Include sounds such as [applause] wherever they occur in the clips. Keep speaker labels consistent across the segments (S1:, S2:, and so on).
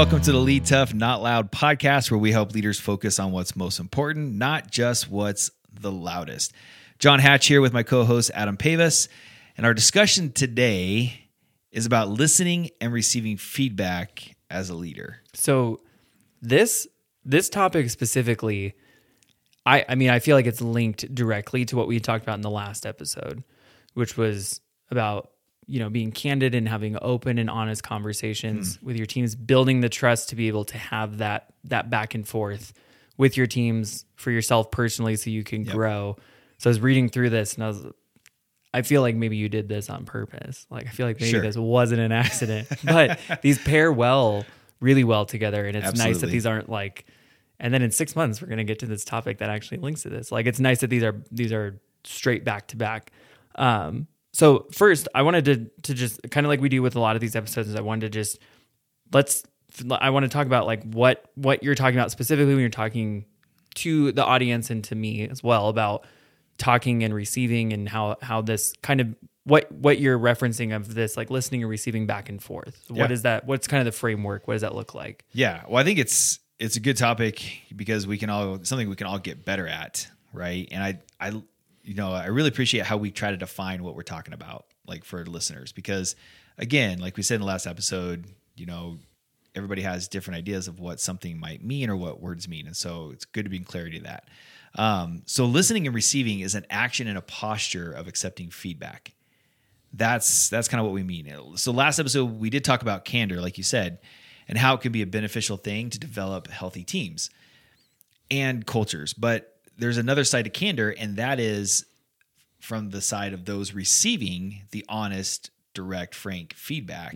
S1: Welcome to the Lead Tough, Not Loud podcast, where we help leaders focus on what's most important, not just what's the loudest. John Hatch here with my co host, Adam Pavis. And our discussion today is about listening and receiving feedback as a leader.
S2: So this this topic specifically, I I mean I feel like it's linked directly to what we talked about in the last episode, which was about you know being candid and having open and honest conversations with your teams, building the trust to be able to have that that back and forth with your teams for yourself personally, so you can grow. So I was reading through this and I was. I feel like maybe you did this on purpose. Like I feel like maybe
S1: Sure.
S2: this wasn't an accident, [laughs] but these pair well, really well together, and it's nice that these aren't like. And then in six months, we're going to get to this topic that actually links to this. Like it's nice that these are these are straight back to back. Um, so first, I wanted to to just kind of like we do with a lot of these episodes. I wanted to just let's. I want to talk about like what what you're talking about specifically when you're talking to the audience and to me as well about talking and receiving and how how this kind of what what you're referencing of this like listening and receiving back and forth.
S1: Yeah.
S2: What is that? What's kind of the framework? What does that look like?
S1: Yeah. Well, I think it's it's a good topic because we can all something we can all get better at, right? And I I you know, I really appreciate how we try to define what we're talking about like for listeners because again, like we said in the last episode, you know, everybody has different ideas of what something might mean or what words mean. And so it's good to be in clarity of that. Um, so listening and receiving is an action and a posture of accepting feedback that's that's kind of what we mean. So last episode we did talk about candor, like you said, and how it can be a beneficial thing to develop healthy teams and cultures. But there's another side to candor, and that is from the side of those receiving the honest, direct, frank feedback.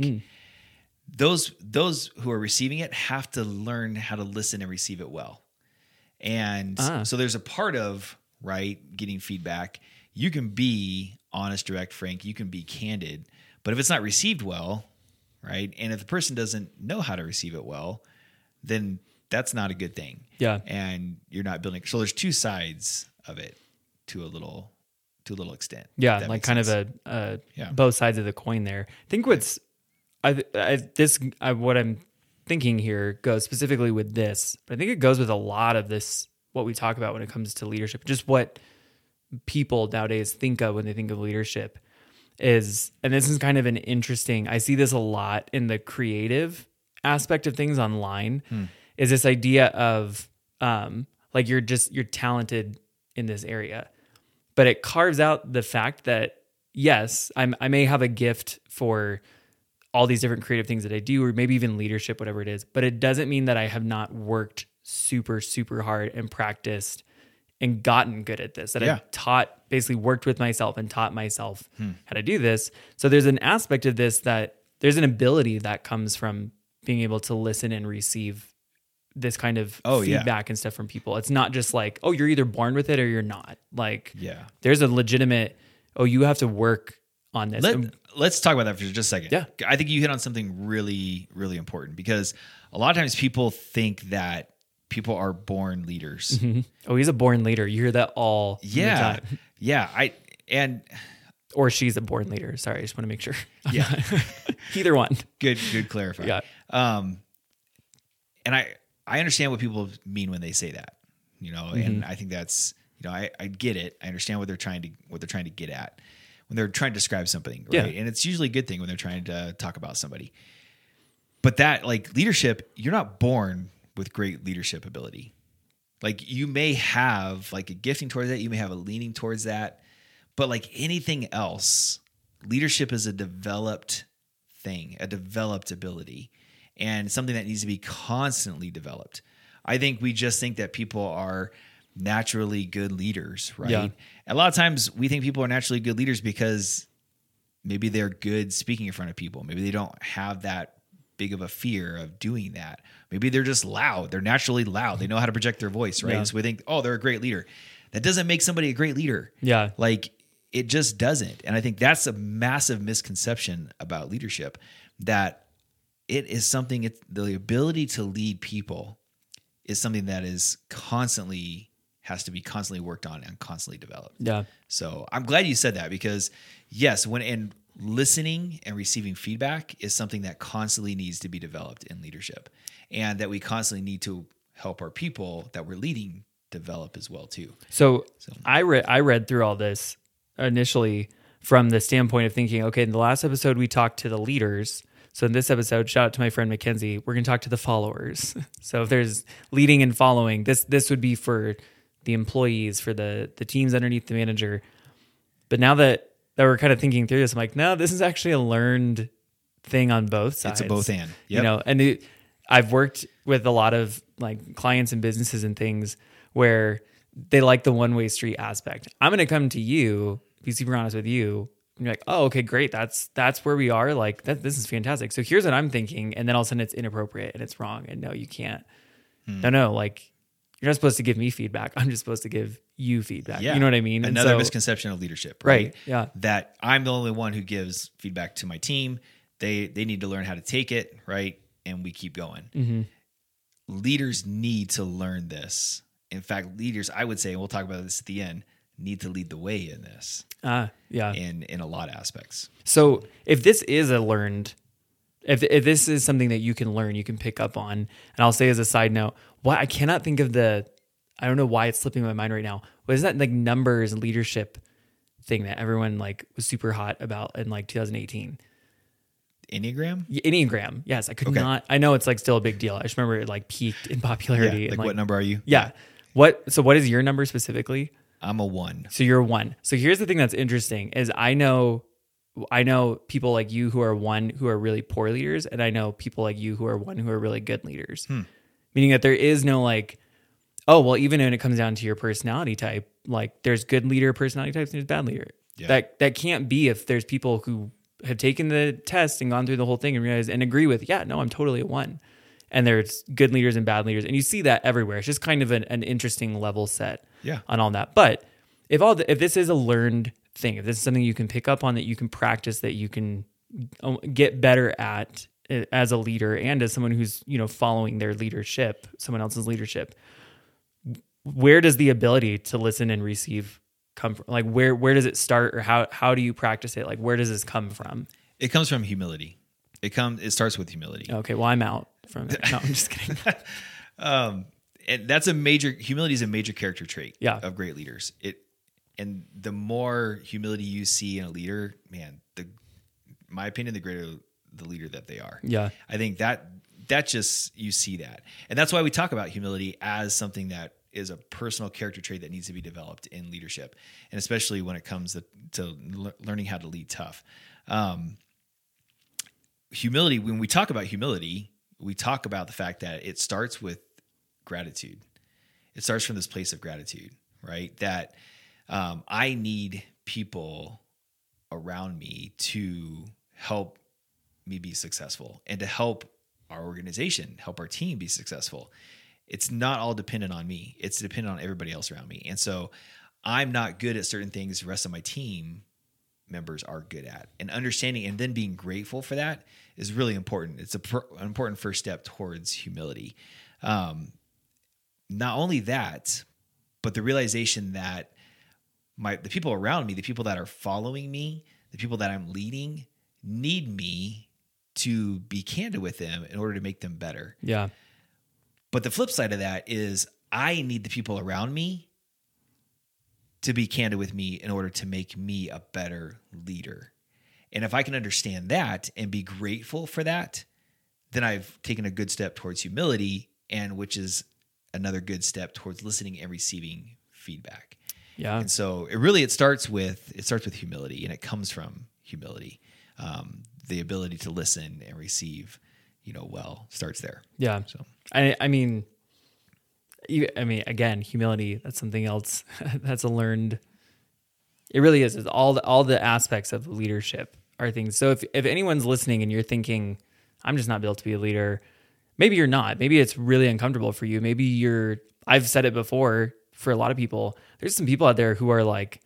S1: Those those who are receiving it have to learn how to listen and receive it well. And
S2: Ah.
S1: so there's a part of right getting feedback. You can be honest, direct, frank. You can be candid, but if it's not received well, right, and if the person doesn't know how to receive it well, then that's not a good thing.
S2: Yeah.
S1: and you're not building. So there's two sides of it to a little to a little extent.
S2: Yeah, like kind
S1: sense.
S2: of a, a
S1: Yeah.
S2: both sides of the coin there. I think what's I, I this I, what I'm thinking here goes specifically with this, but I think it goes with a lot of this what we talk about when it comes to leadership. Just what people nowadays think of when they think of leadership is and this is kind of an interesting I see this a lot in the creative aspect of things online hmm. Is this idea of um like you're just you're talented in this area but it carves out the fact that yes, I'm, I may have a gift for all these different creative things that I do, or maybe even leadership, whatever it is, but it doesn't mean that I have not worked super, super hard and practiced and gotten good at this, that
S1: Yeah.
S2: I've taught, basically worked with myself and taught myself how to do this. So there's an aspect of this that there's an ability that comes from being able to listen and receive this kind of
S1: Oh, yeah.
S2: feedback and stuff from people. It's not just like, oh, you're either born with it or you're not. Like,
S1: Yeah.
S2: there's a legitimate, oh, you have to work on this.
S1: Let,
S2: And-
S1: let's talk about that for just a second.
S2: Yeah.
S1: I think you hit on something really, really important because a lot of times people think that people are born leaders.
S2: oh, he's a born leader. You hear that all the
S1: Yeah.
S2: time. [laughs]
S1: Yeah. I and
S2: Or she's a born leader. Sorry, I just want to make sure. [laughs]
S1: yeah,
S2: Either one.
S1: good, good clarify.
S2: Yeah.
S1: Um and I I understand what people mean when they say that. You know,
S2: Mm-hmm.
S1: and I think that's you know, I, I get it. I understand what they're trying to what they're trying to get at when they're trying to describe something,
S2: Yeah.
S1: right? And it's usually a good thing when they're trying to talk about somebody. But that like leadership, you're not born with great leadership ability. Like you may have like a gifting towards that, you may have a leaning towards that, but like anything else, leadership is a developed thing, a developed ability, and something that needs to be constantly developed. I think we just think that people are naturally good leaders, right?
S2: Yeah.
S1: A lot of times we think people are naturally good leaders because maybe they're good speaking in front of people. Maybe they don't have that big of a fear of doing that. Maybe they're just loud. They're naturally loud. They know how to project their voice, right?
S2: Yeah.
S1: So we think, oh, they're a great leader. That doesn't make somebody a great leader.
S2: Yeah.
S1: Like it just doesn't. And I think that's a massive misconception about leadership that it is something, it's, the ability to lead people is something that is constantly, has to be constantly worked on and constantly developed.
S2: Yeah.
S1: So I'm glad you said that because yes, when and listening and receiving feedback is something that constantly needs to be developed in leadership and that we constantly need to help our people that we're leading develop as well too
S2: So, I read I read through all this initially from the standpoint of thinking, okay, in the last episode we talked to the leaders. So in this episode, shout out to my friend Mackenzie, we're going to talk to the followers. [laughs] so if there's leading and following, this this would be for the employees, for the the teams underneath the manager. But now that that we're kind of thinking through this, I'm like, no, this is actually a learned thing on both sides.
S1: it's a both and
S2: You know, and it, I've worked with a lot of like clients and businesses and things where they like the one way street aspect. I'm going to come to you, be super honest with you. And you're like, oh, okay, great. That's that's where we are. Like that, this is fantastic. So here's what I'm thinking, and then all of a sudden it's inappropriate and it's wrong, and no, you can't.
S1: Hmm.
S2: No, no, like you're not supposed to give me feedback. I'm just supposed to give you feedback.
S1: Yeah.
S2: You know what I mean?
S1: Another
S2: so-
S1: misconception of leadership, right?
S2: Right, yeah.
S1: That I'm the only one who gives feedback to my team. They they need to learn how to take it, right? And we keep going.
S2: Mm-hmm.
S1: Leaders need to learn this. In fact, leaders, I would say, and we'll talk about this at the end, need to lead the way in this,
S2: Ah, yeah.
S1: in in a lot of aspects.
S2: So if this is a learned, if if this is something that you can learn, you can pick up on, and I'll say as a side note, why I cannot think of the, I don't know why it's slipping my mind right now. What is that like numbers and leadership thing that everyone like was super hot about in like 2018?
S1: Enneagram?
S2: Enneagram. Yes, I could
S1: Okay.
S2: not. I know it's like still a big deal. I just remember it like peaked in popularity.
S1: Yeah.
S2: and,
S1: Like, what number are you?
S2: Yeah. What? So what is your number specifically?
S1: I'm a one.
S2: So you're a one. So here's the thing that's interesting is I know I know people like you who are one who are really poor leaders, and I know people like you who are one who are really good leaders. Hmm. Meaning that there is no like, oh well, even when it comes down to your personality type, like there's good leader personality types and there's bad leader.
S1: Yeah.
S2: That that can't be if there's people who have taken the test and gone through the whole thing and realize and agree with, yeah, no, I'm totally a one. And there's good leaders and bad leaders, and you see that everywhere. It's just kind of an, an interesting level set
S1: Yeah.
S2: on all that. But if all the, if this is a learned thing, if this is something you can pick up on that you can practice, that you can um, get better at uh, as a leader and as someone who's you know following their leadership, someone else's leadership, where does the ability to listen and receive come from? Like where where does it start, or how how do you practice it? Like where does this come from?
S1: It comes from humility. It comes. It starts with humility.
S2: Okay, well I'm out from it. No, I'm just kidding. [laughs]
S1: um, and that's a major humility is a major character trait
S2: Yeah.
S1: of great leaders. It and the more humility you see in a leader, man, the my opinion, the greater the leader that they are.
S2: Yeah.
S1: I think that that just you see that, and that's why we talk about humility as something that is a personal character trait that needs to be developed in leadership, and especially when it comes to, to le- learning how to lead tough. Um, humility when we talk about humility we talk about the fact that it starts with gratitude. It starts from this place of gratitude right? That um, i need people around me to help me be successful and to help our organization help our team be successful. It's not all dependent on me. It's dependent on everybody else around me. And so i'm not good at certain things the rest of my team members are good at. And understanding and then being grateful for that is really important. It's a per, an important first step towards humility. Um, not only that but the realization that my the people around me the people that are following me the people that i'm leading need me to be candid with them in order to make them better
S2: Yeah.
S1: but the flip side of that is I need the people around me to be candid with me in order to make me a better leader. And if I can understand that and be grateful for that, then I've taken a good step towards humility and which is another good step towards listening and receiving feedback.
S2: Yeah.
S1: And so it really it starts with it starts with humility and it comes from humility. Um, the ability to listen and receive, you know, well starts there.
S2: Yeah.
S1: So
S2: I I mean you, I mean again, humility, that's something else [laughs] that's a learned it really is. It's all the, all the aspects of leadership are things. So if if anyone's listening and you're thinking I'm just not built to be a leader, maybe you're not. Maybe it's really uncomfortable for you. Maybe you're I've said it before for a lot of people. There's some people out there who are like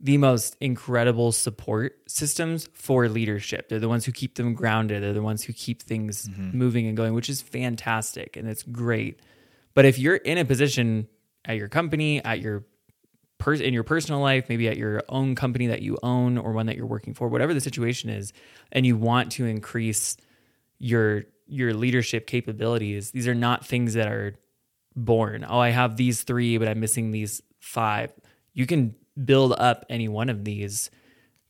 S2: the most incredible support systems for leadership. They're the ones who keep them grounded. They're the ones who keep things mm-hmm. moving and going, which is fantastic and it's great. But if you're in a position at your company, at your per- in your personal life, maybe at your own company that you own or one that you're working for, whatever the situation is, and you want to increase your your leadership capabilities. These are not things that are born. Oh, I have these 3 but I'm missing these 5. You can build up any one of these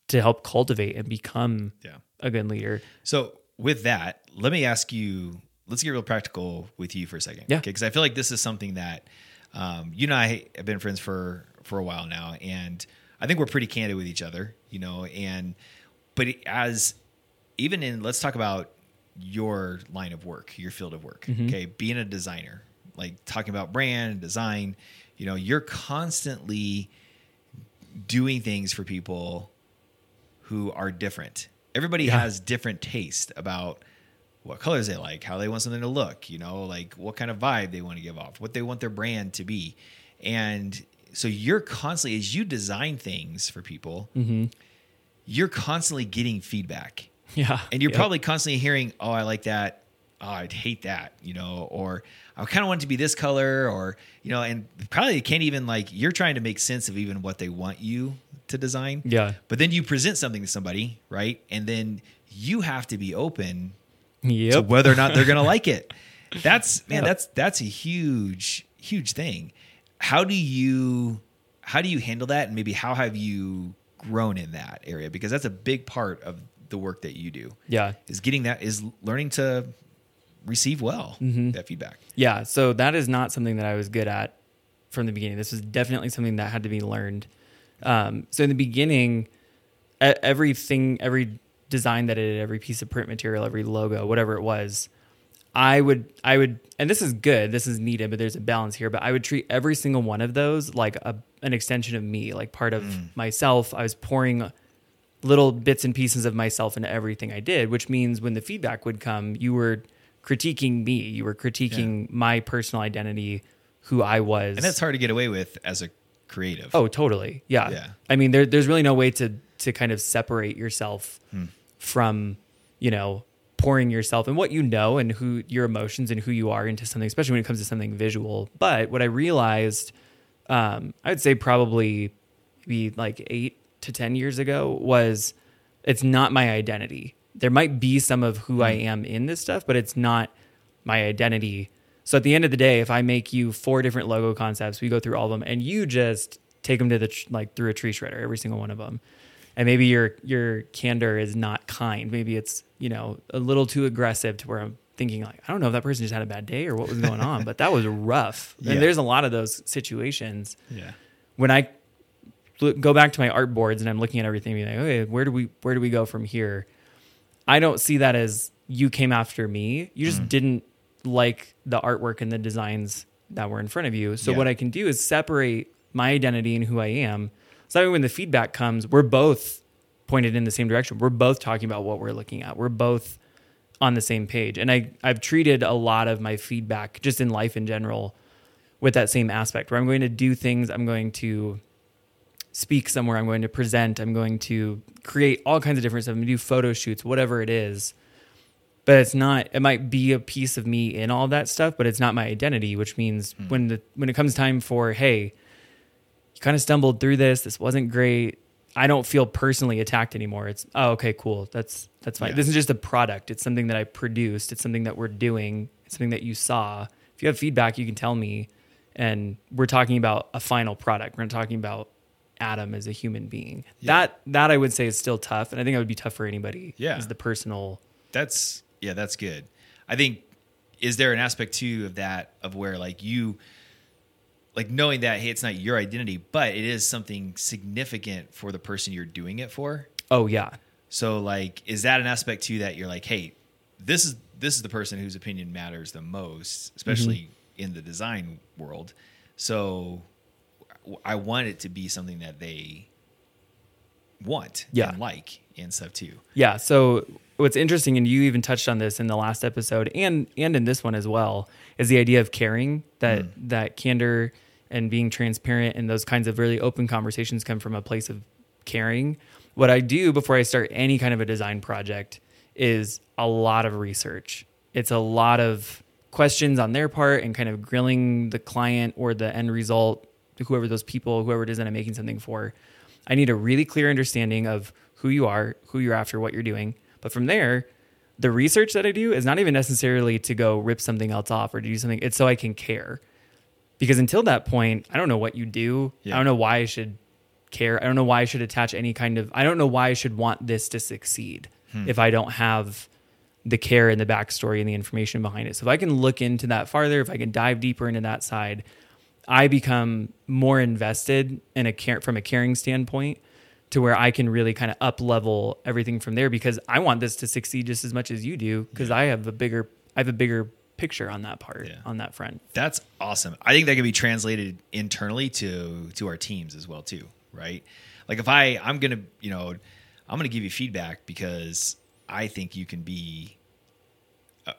S2: to help cultivate and become
S1: Yeah.
S2: a good leader.
S1: So with that, let me ask you. Let's get real practical with you for a second.
S2: Yeah.
S1: Okay. Because I feel like this is something that um, you and I have been friends for for a while now, and I think we're pretty candid with each other. You know, and but as even in let's talk about your line of work, your field of work. Mm-hmm. Okay, being a designer, like talking about brand and design. You know, you're constantly doing things for people who are different. Everybody
S2: Yeah.
S1: has different taste about what colors they like, how they want something to look, you know, like what kind of vibe they want to give off, what they want their brand to be. And so you're constantly, as you design things for people, mm-hmm. you're constantly getting feedback.
S2: Yeah.
S1: And you're
S2: Yep.
S1: probably constantly hearing, oh, I like that. Oh, I'd hate that, you know, or I kind of want it to be this color, or, you know, and probably can't even like, you're trying to make sense of even what they want you to design.
S2: Yeah.
S1: But then you present something to somebody, right? And then you have to be open to whether or not they're going to like it. [laughs] That's man,
S2: Yep.
S1: that's that's a huge huge thing. How do you how do you handle that and maybe how have you grown in that area because that's a big part of the work that you do.
S2: Yeah.
S1: Is getting that is learning to receive well
S2: Mm-hmm.
S1: that feedback.
S2: Yeah, so that is not something that I was good at from the beginning. This was definitely something that had to be learned. Um, so in the beginning, everything, every design that I did, every piece of print material, every logo, whatever it was, I would, I would, and this is good, this is needed, but there's a balance here. But I would treat every single one of those like a, an extension of me, like part of myself. I was pouring little bits and pieces of myself into everything I did, which means when the feedback would come, you were critiquing me. You were critiquing my personal identity, who I was.
S1: And that's hard to get away with as a creative.
S2: Oh, totally. Yeah.
S1: Yeah.
S2: I mean, there, there's really no way to to kind of separate yourself
S1: Hmm.
S2: from, you know, pouring yourself and what you know and who your emotions and who you are into something, especially when it comes to something visual. But what I realized, um, I would say probably maybe like eight to ten years ago was it's not my identity. There might be some of who I mm. am in this stuff, but it's not my identity. So at the end of the day, if I make you four different logo concepts, we go through all of them, and you just take them to the tr- like through a tree shredder, every single one of them, and maybe your your candor is not kind. Maybe it's you know a little too aggressive to where I'm thinking like I don't know if that person just had a bad day or what was going on, but that was rough.
S1: Yeah.
S2: And there's a lot of those situations
S1: yeah.
S2: when I go back to my art boards and I'm looking at everything, being like, okay, where do we where do we go from here? I don't see that as you came after me. You
S1: Mm.
S2: just didn't like the artwork and the designs that were in front of you. So
S1: Yeah.
S2: what I can do is separate my identity and who I am. So that way when the feedback comes, we're both pointed in the same direction. We're both talking about what we're looking at. We're both on the same page. And I, I've treated a lot of my feedback just in life in general with that same aspect where I'm going to do things, I'm going to speak somewhere, I'm going to present, I'm going to create all kinds of different stuff, I'm going to do photo shoots, whatever it is. But it's not it might be a piece of me in all that stuff, but it's not my identity, which means hmm. when the when it comes time for, hey, you kind of stumbled through this, this wasn't great. I don't feel personally attacked anymore. It's oh okay, cool. That's that's fine.
S1: Yeah.
S2: This is just a product. It's something that I produced. It's something that we're doing. It's something that you saw. If you have feedback, you can tell me. And we're talking about a final product. We're not talking about Adam as a human being.
S1: Yeah.
S2: That that I would say is still tough, and I think that would be tough for anybody.
S1: Yeah.
S2: is the personal.
S1: That's yeah, that's good. I think is there an aspect too of that of where like you like knowing that hey, it's not your identity, but it is something significant for the person you're doing it for.
S2: Oh yeah,
S1: So like is that an aspect too that you're like, hey, this is this is the person whose opinion matters the most, especially
S2: Mm-hmm.
S1: in the design world. So I want it to be something that they want
S2: Yeah.
S1: and like and stuff too.
S2: Yeah. So what's interesting, and you even touched on this in the last episode, and and in this one as well, is the idea of caring that mm. that candor and being transparent and those kinds of really open conversations come from a place of caring. What I do before I start any kind of a design project is a lot of research. It's a lot of questions on their part and kind of grilling the client or the end result whoever those people, whoever it is that I'm making something for, I need a really clear understanding of who you are, who you're after, what you're doing. But from there, the research that I do is not even necessarily to go rip something else off or to do something. It's so I can care. Because until that point, I don't know what you do.
S1: Yeah.
S2: I don't know why I should care. I don't know why I should attach any kind of. I don't know why I should want this to succeed hmm. if I don't have the care and the backstory and the information behind it. So if I can look into that farther, if I can dive deeper into that side, I become more invested in a care from a caring standpoint to where I can really kind of up level everything from there because I want this to succeed just as much as you do because I have a bigger I have a bigger picture on that part
S1: Yeah.
S2: on that front.
S1: That's awesome. I think that can be translated internally to to our teams as well too, right? Like if I I'm going to, you know, I'm going to give you feedback because I think you can be uh,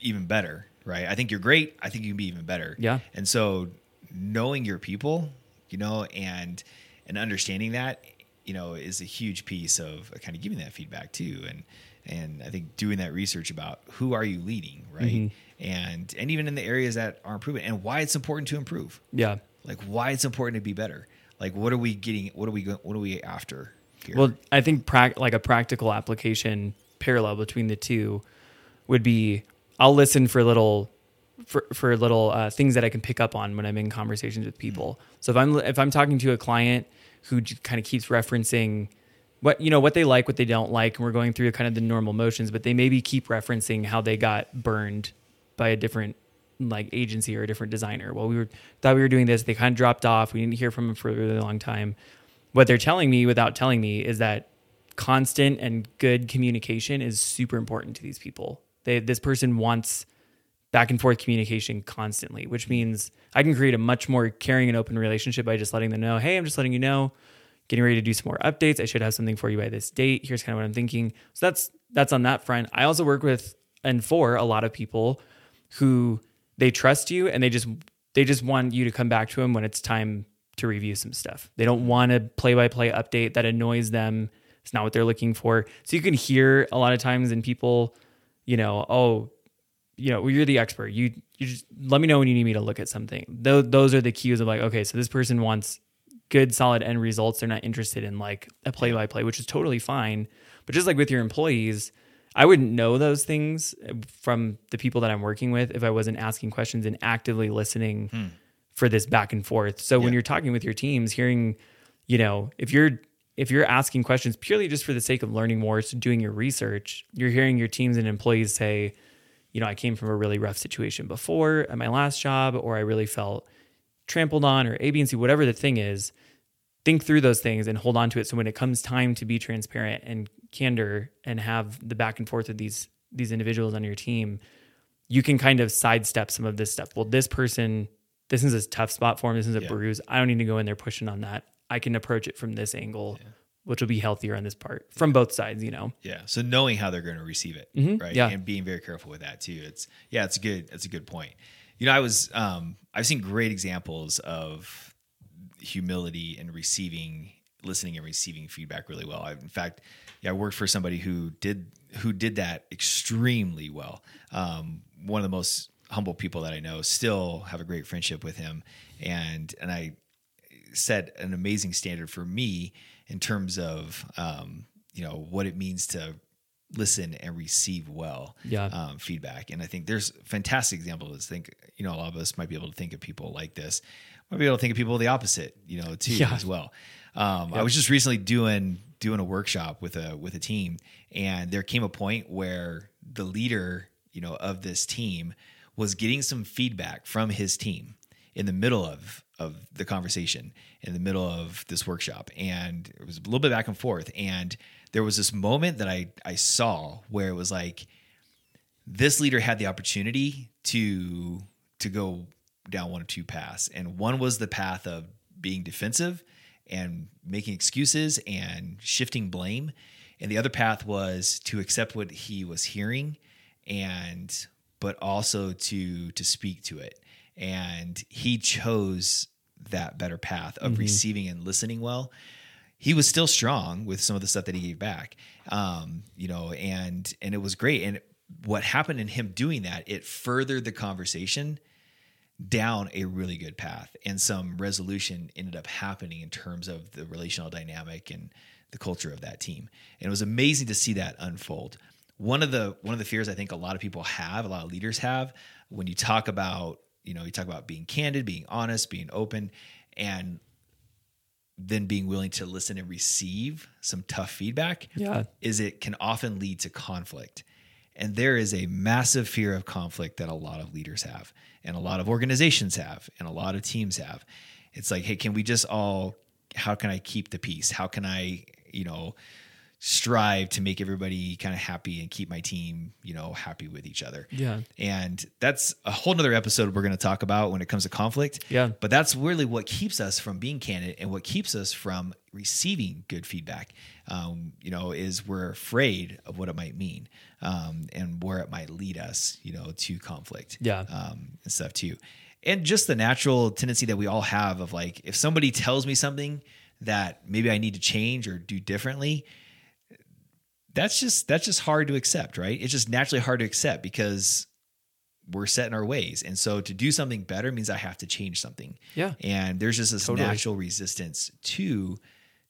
S1: even better, right? I think you're great. I think you can be even better.
S2: Yeah.
S1: And so knowing your people, you know, and and understanding that, you know, is a huge piece of kind of giving that feedback too. And and I think doing that research about who are you leading, right? Mm-hmm. And and even in the areas that aren't proven and why it's important to improve.
S2: Yeah.
S1: Like why it's important to be better. Like what are we getting what are we what are we after here?
S2: Well, I think prac- like a practical application parallel between the two would be I'll listen for a little for, for little uh, things that I can pick up on when I'm in conversations with people. So if I'm if I'm talking to a client who kind of keeps referencing what you know what they like, what they don't like, and we're going through kind of the normal motions, but they maybe keep referencing how they got burned by a different like agency or a different designer. Well, we were thought we were doing this, they kind of dropped off. We didn't hear from them for a really long time. What they're telling me without telling me is that constant and good communication is super important to these people. They this person wants back and forth communication constantly, which means I can create a much more caring and open relationship by just letting them know, hey, I'm just letting you know, getting ready to do some more updates. I should have something for you by this date. Here's kind of what I'm thinking. So that's that's on that front. I also work with and for a lot of people who they trust you and they just they just want you to come back to them when it's time to review some stuff. They don't want a play-by-play update that annoys them. It's not what they're looking for. So you can hear a lot of times in people, you know, oh, you know, well, you're the expert. You you just let me know when you need me to look at something. Those those are the cues of like, okay, so this person wants good, solid end results. They're not interested in like a play by play, which is totally fine. But just like with your employees, I wouldn't know those things from the people that I'm working with if I wasn't asking questions and actively listening hmm. for this back and forth. So when you're talking with your teams, hearing, you know, if you're if you're asking questions purely just for the sake of learning more, so doing your research, you're hearing your teams and employees say, you know, I came from a really rough situation before at my last job, or I really felt trampled on, or A, B, and C, whatever the thing is. Think through those things and hold on to it. So when it comes time to be transparent and candor and have the back and forth with these these individuals on your team, you can kind of sidestep some of this stuff. Well, this person, this is a tough spot for him. This is a
S1: Yeah.
S2: bruise. I don't need to go in there pushing on that. I can approach it from this angle, which will be healthier on this part from both sides. You know.
S1: Yeah. So knowing how they're going to receive it,
S2: Mhm.
S1: right?
S2: Yeah.
S1: And being very careful with that too. It's yeah, it's a good it's a good point. You know, I was um I've seen great examples of humility and receiving listening and receiving feedback really well. I, in fact, yeah, I worked for somebody who did who did that extremely well. Um, one of the most humble people that I know. Still have a great friendship with him, and and I set an amazing standard for me in terms of um, you know what it means to listen and receive well
S2: Yeah.
S1: um, feedback. And I think there's fantastic examples. Think you know a lot of us might be able to think of people like this. Might be able to think of people the opposite, you know, too
S2: Yeah.
S1: as well. Um, I was just recently doing doing a workshop with a with a team, and there came a point where the leader, you know, of this team was getting some feedback from his team in the middle of of the conversation in the middle of this workshop and it was a little bit back and forth and there was this moment that I I saw where it was like this leader had the opportunity to to go down one of two paths and one was the path of being defensive and making excuses and shifting blame and the other path was to accept what he was hearing and but also to to speak to it and he chose that better path of receiving and listening well he was still strong with some of the stuff that he gave back um you know and and it was great and what happened in him doing that it furthered the conversation down a really good path and some resolution ended up happening in terms of the relational dynamic and the culture of that team. And it was amazing to see that unfold. One of the one of the fears I think a lot of people have, a lot of leaders have, when you talk about, you know, you talk about being candid, being honest, being open, and then being willing to listen and receive some tough feedback,
S2: Yeah.
S1: is it can often lead to conflict. And there is a massive fear of conflict that a lot of leaders have, and a lot of organizations have, and a lot of teams have. It's like, hey, can we just all, how can I keep the peace? How can I, you know, strive to make everybody kind of happy and keep my team, you know, happy with each other?
S2: Yeah.
S1: And that's a whole nother episode we're going to talk about when it comes to conflict.
S2: Yeah.
S1: But that's really what keeps us from being candid and what keeps us from receiving good feedback. Um, you know, is we're afraid of what it might mean um, and where it might lead us, you know, to conflict.
S2: Yeah.
S1: Um, and stuff too. And just the natural tendency that we all have of like, if somebody tells me something that maybe I need to change or do differently, that's just that's just hard to accept, right? It's just naturally hard to accept because we're set in our ways. And so to do something better means I have to change something.
S2: Yeah.
S1: And there's just this
S2: Totally.
S1: natural resistance to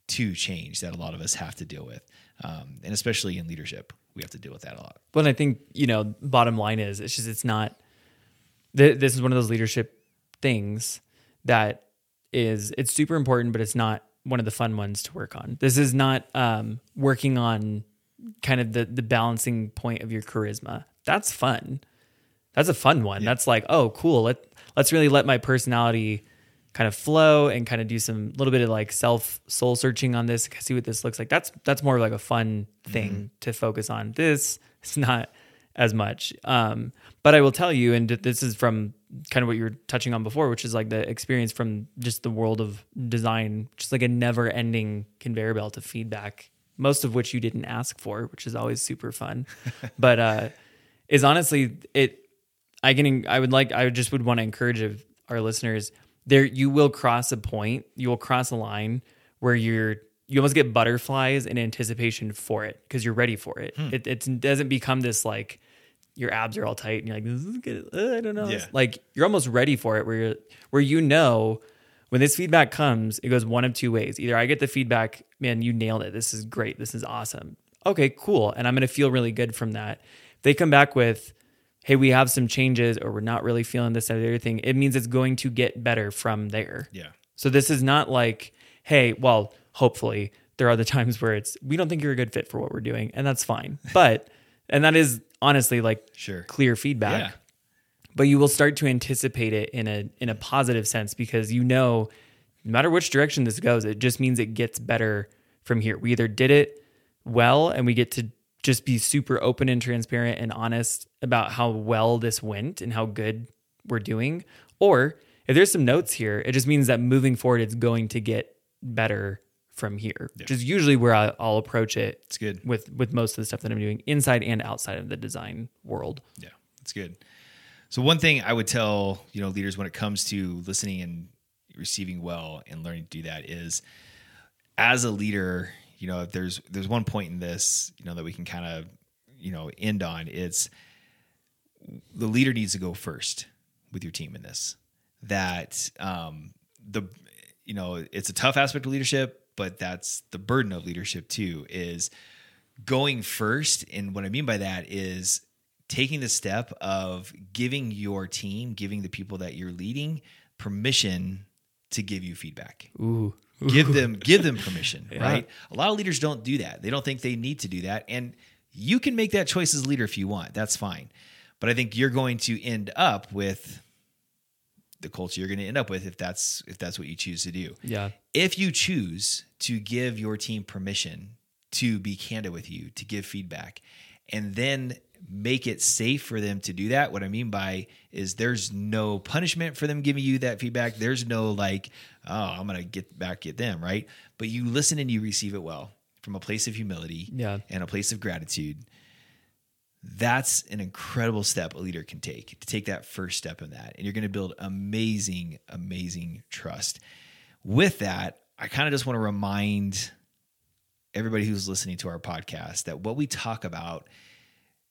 S1: to change that a lot of us have to deal with. Um, and especially in leadership, we have to deal with that a lot.
S2: But I think you know, bottom line is it's just it's not. Th- this is one of those leadership things that is it's super important, but it's not one of the fun ones to work on. This is not um, working on kind of the the balancing point of your charisma. That's fun. That's a fun one. That's like, oh, cool. Let let's really let my personality kind of flow and kind of do some little bit of like self soul searching on this, see what this looks like. That's that's more like a fun thing to focus on. This is not as much. Um, but I will tell you, and this is from kind of what you were touching on before, which is like the experience from just the world of design, just like a never ending conveyor belt of feedback, most of which you didn't ask for, which is always super fun. [laughs] but uh, is honestly it I can I would like I just would want to encourage of our listeners there you will cross a point, you will cross a line where you're you almost get butterflies in anticipation for it because you're ready for it. It it doesn't become this like your abs are all tight and you're like this is good. Uh, I don't know.
S1: Yeah.
S2: Like you're almost ready for it where you're where you know when this feedback comes, it goes one of two ways. Either I get the feedback, man, you nailed it. This is great. This is awesome. Okay, cool. And I'm going to feel really good from that. If they come back with, hey, we have some changes or we're not really feeling this or the other thing, it means it's going to get better from there.
S1: Yeah.
S2: So this is not like, hey, well, hopefully there are the [laughs] times where it's, we don't think you're a good fit for what we're doing, and that's fine. [laughs] But, and that is honestly like
S1: Sure.
S2: clear feedback
S1: Yeah.
S2: but you will start to anticipate it in a in a positive sense because you know no matter which direction this goes it just means it gets better from here we either did it well and we get to just be super open and transparent and honest about how well this went and how good we're doing or if there's some notes here it just means that moving forward it's going to get better from here which is usually where I- i'll approach it
S1: It's good.
S2: with with most of the stuff that i'm doing inside and outside of the design world
S1: Yeah, that's good. So one thing I would tell you know leaders when it comes to listening and receiving well and learning to do that is, as a leader, you know, if there's there's one point in this, you know, that we can kind of you know end on. It's the leader needs to go first with your team in this. That um, the you know it's a tough aspect of leadership, but that's the burden of leadership too. Is going first and what i mean by that is taking the step of giving your team giving the people that you're leading permission to give you feedback.
S2: Ooh.
S1: Give [laughs] them give them permission right? A lot of leaders don't do that. They don't think they need to do that. And you can make that choice as a leader if you want. That's fine. But i think you're going to end up with the culture you're going to end up with if that's if that's what you choose to do.
S2: Yeah.
S1: If you choose to give your team permission to be candid with you, to give feedback, and then make it safe for them to do that, what I mean by is there's no punishment for them giving you that feedback. There's no like, oh, I'm going to get back at them, right? But you listen and you receive it well from a place of humility
S2: Yeah.
S1: and a place of gratitude. That's an incredible step a leader can take to take that first step in that. And you're going to build amazing, amazing trust. With that, I kind of just want to remind everybody who's listening to our podcast that what we talk about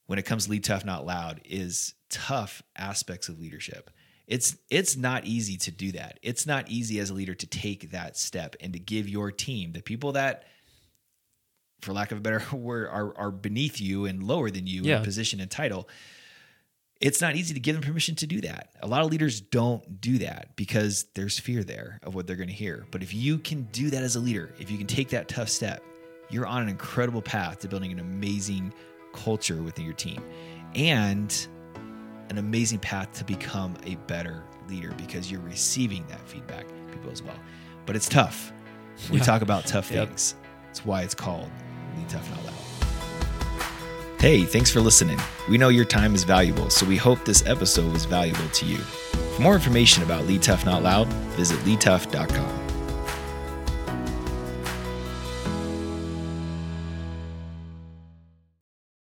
S1: when it comes to lead tough, not loud is tough aspects of leadership. it's it's not easy to do that. It's not easy as a leader to take that step and to give your team, the people that for lack of a better [laughs] word are are beneath you and lower than you
S2: Yeah.
S1: in position and title. It's not easy to give them permission to do that. A lot of leaders don't do that because there's fear there of what they're going to hear. But if you can do that as a leader, if you can take that tough step, you're on an incredible path to building an amazing culture within your team and an amazing path to become a better leader because you're receiving that feedback people as well. But it's tough. We
S2: Yeah.
S1: talk about tough
S2: Yep.
S1: things. That's why it's called Lead Tough Not Loud. Hey, thanks for listening. We know your time is valuable, so we hope this episode was valuable to you. For more information about Lead Tough Not Loud, visit leadtough.com.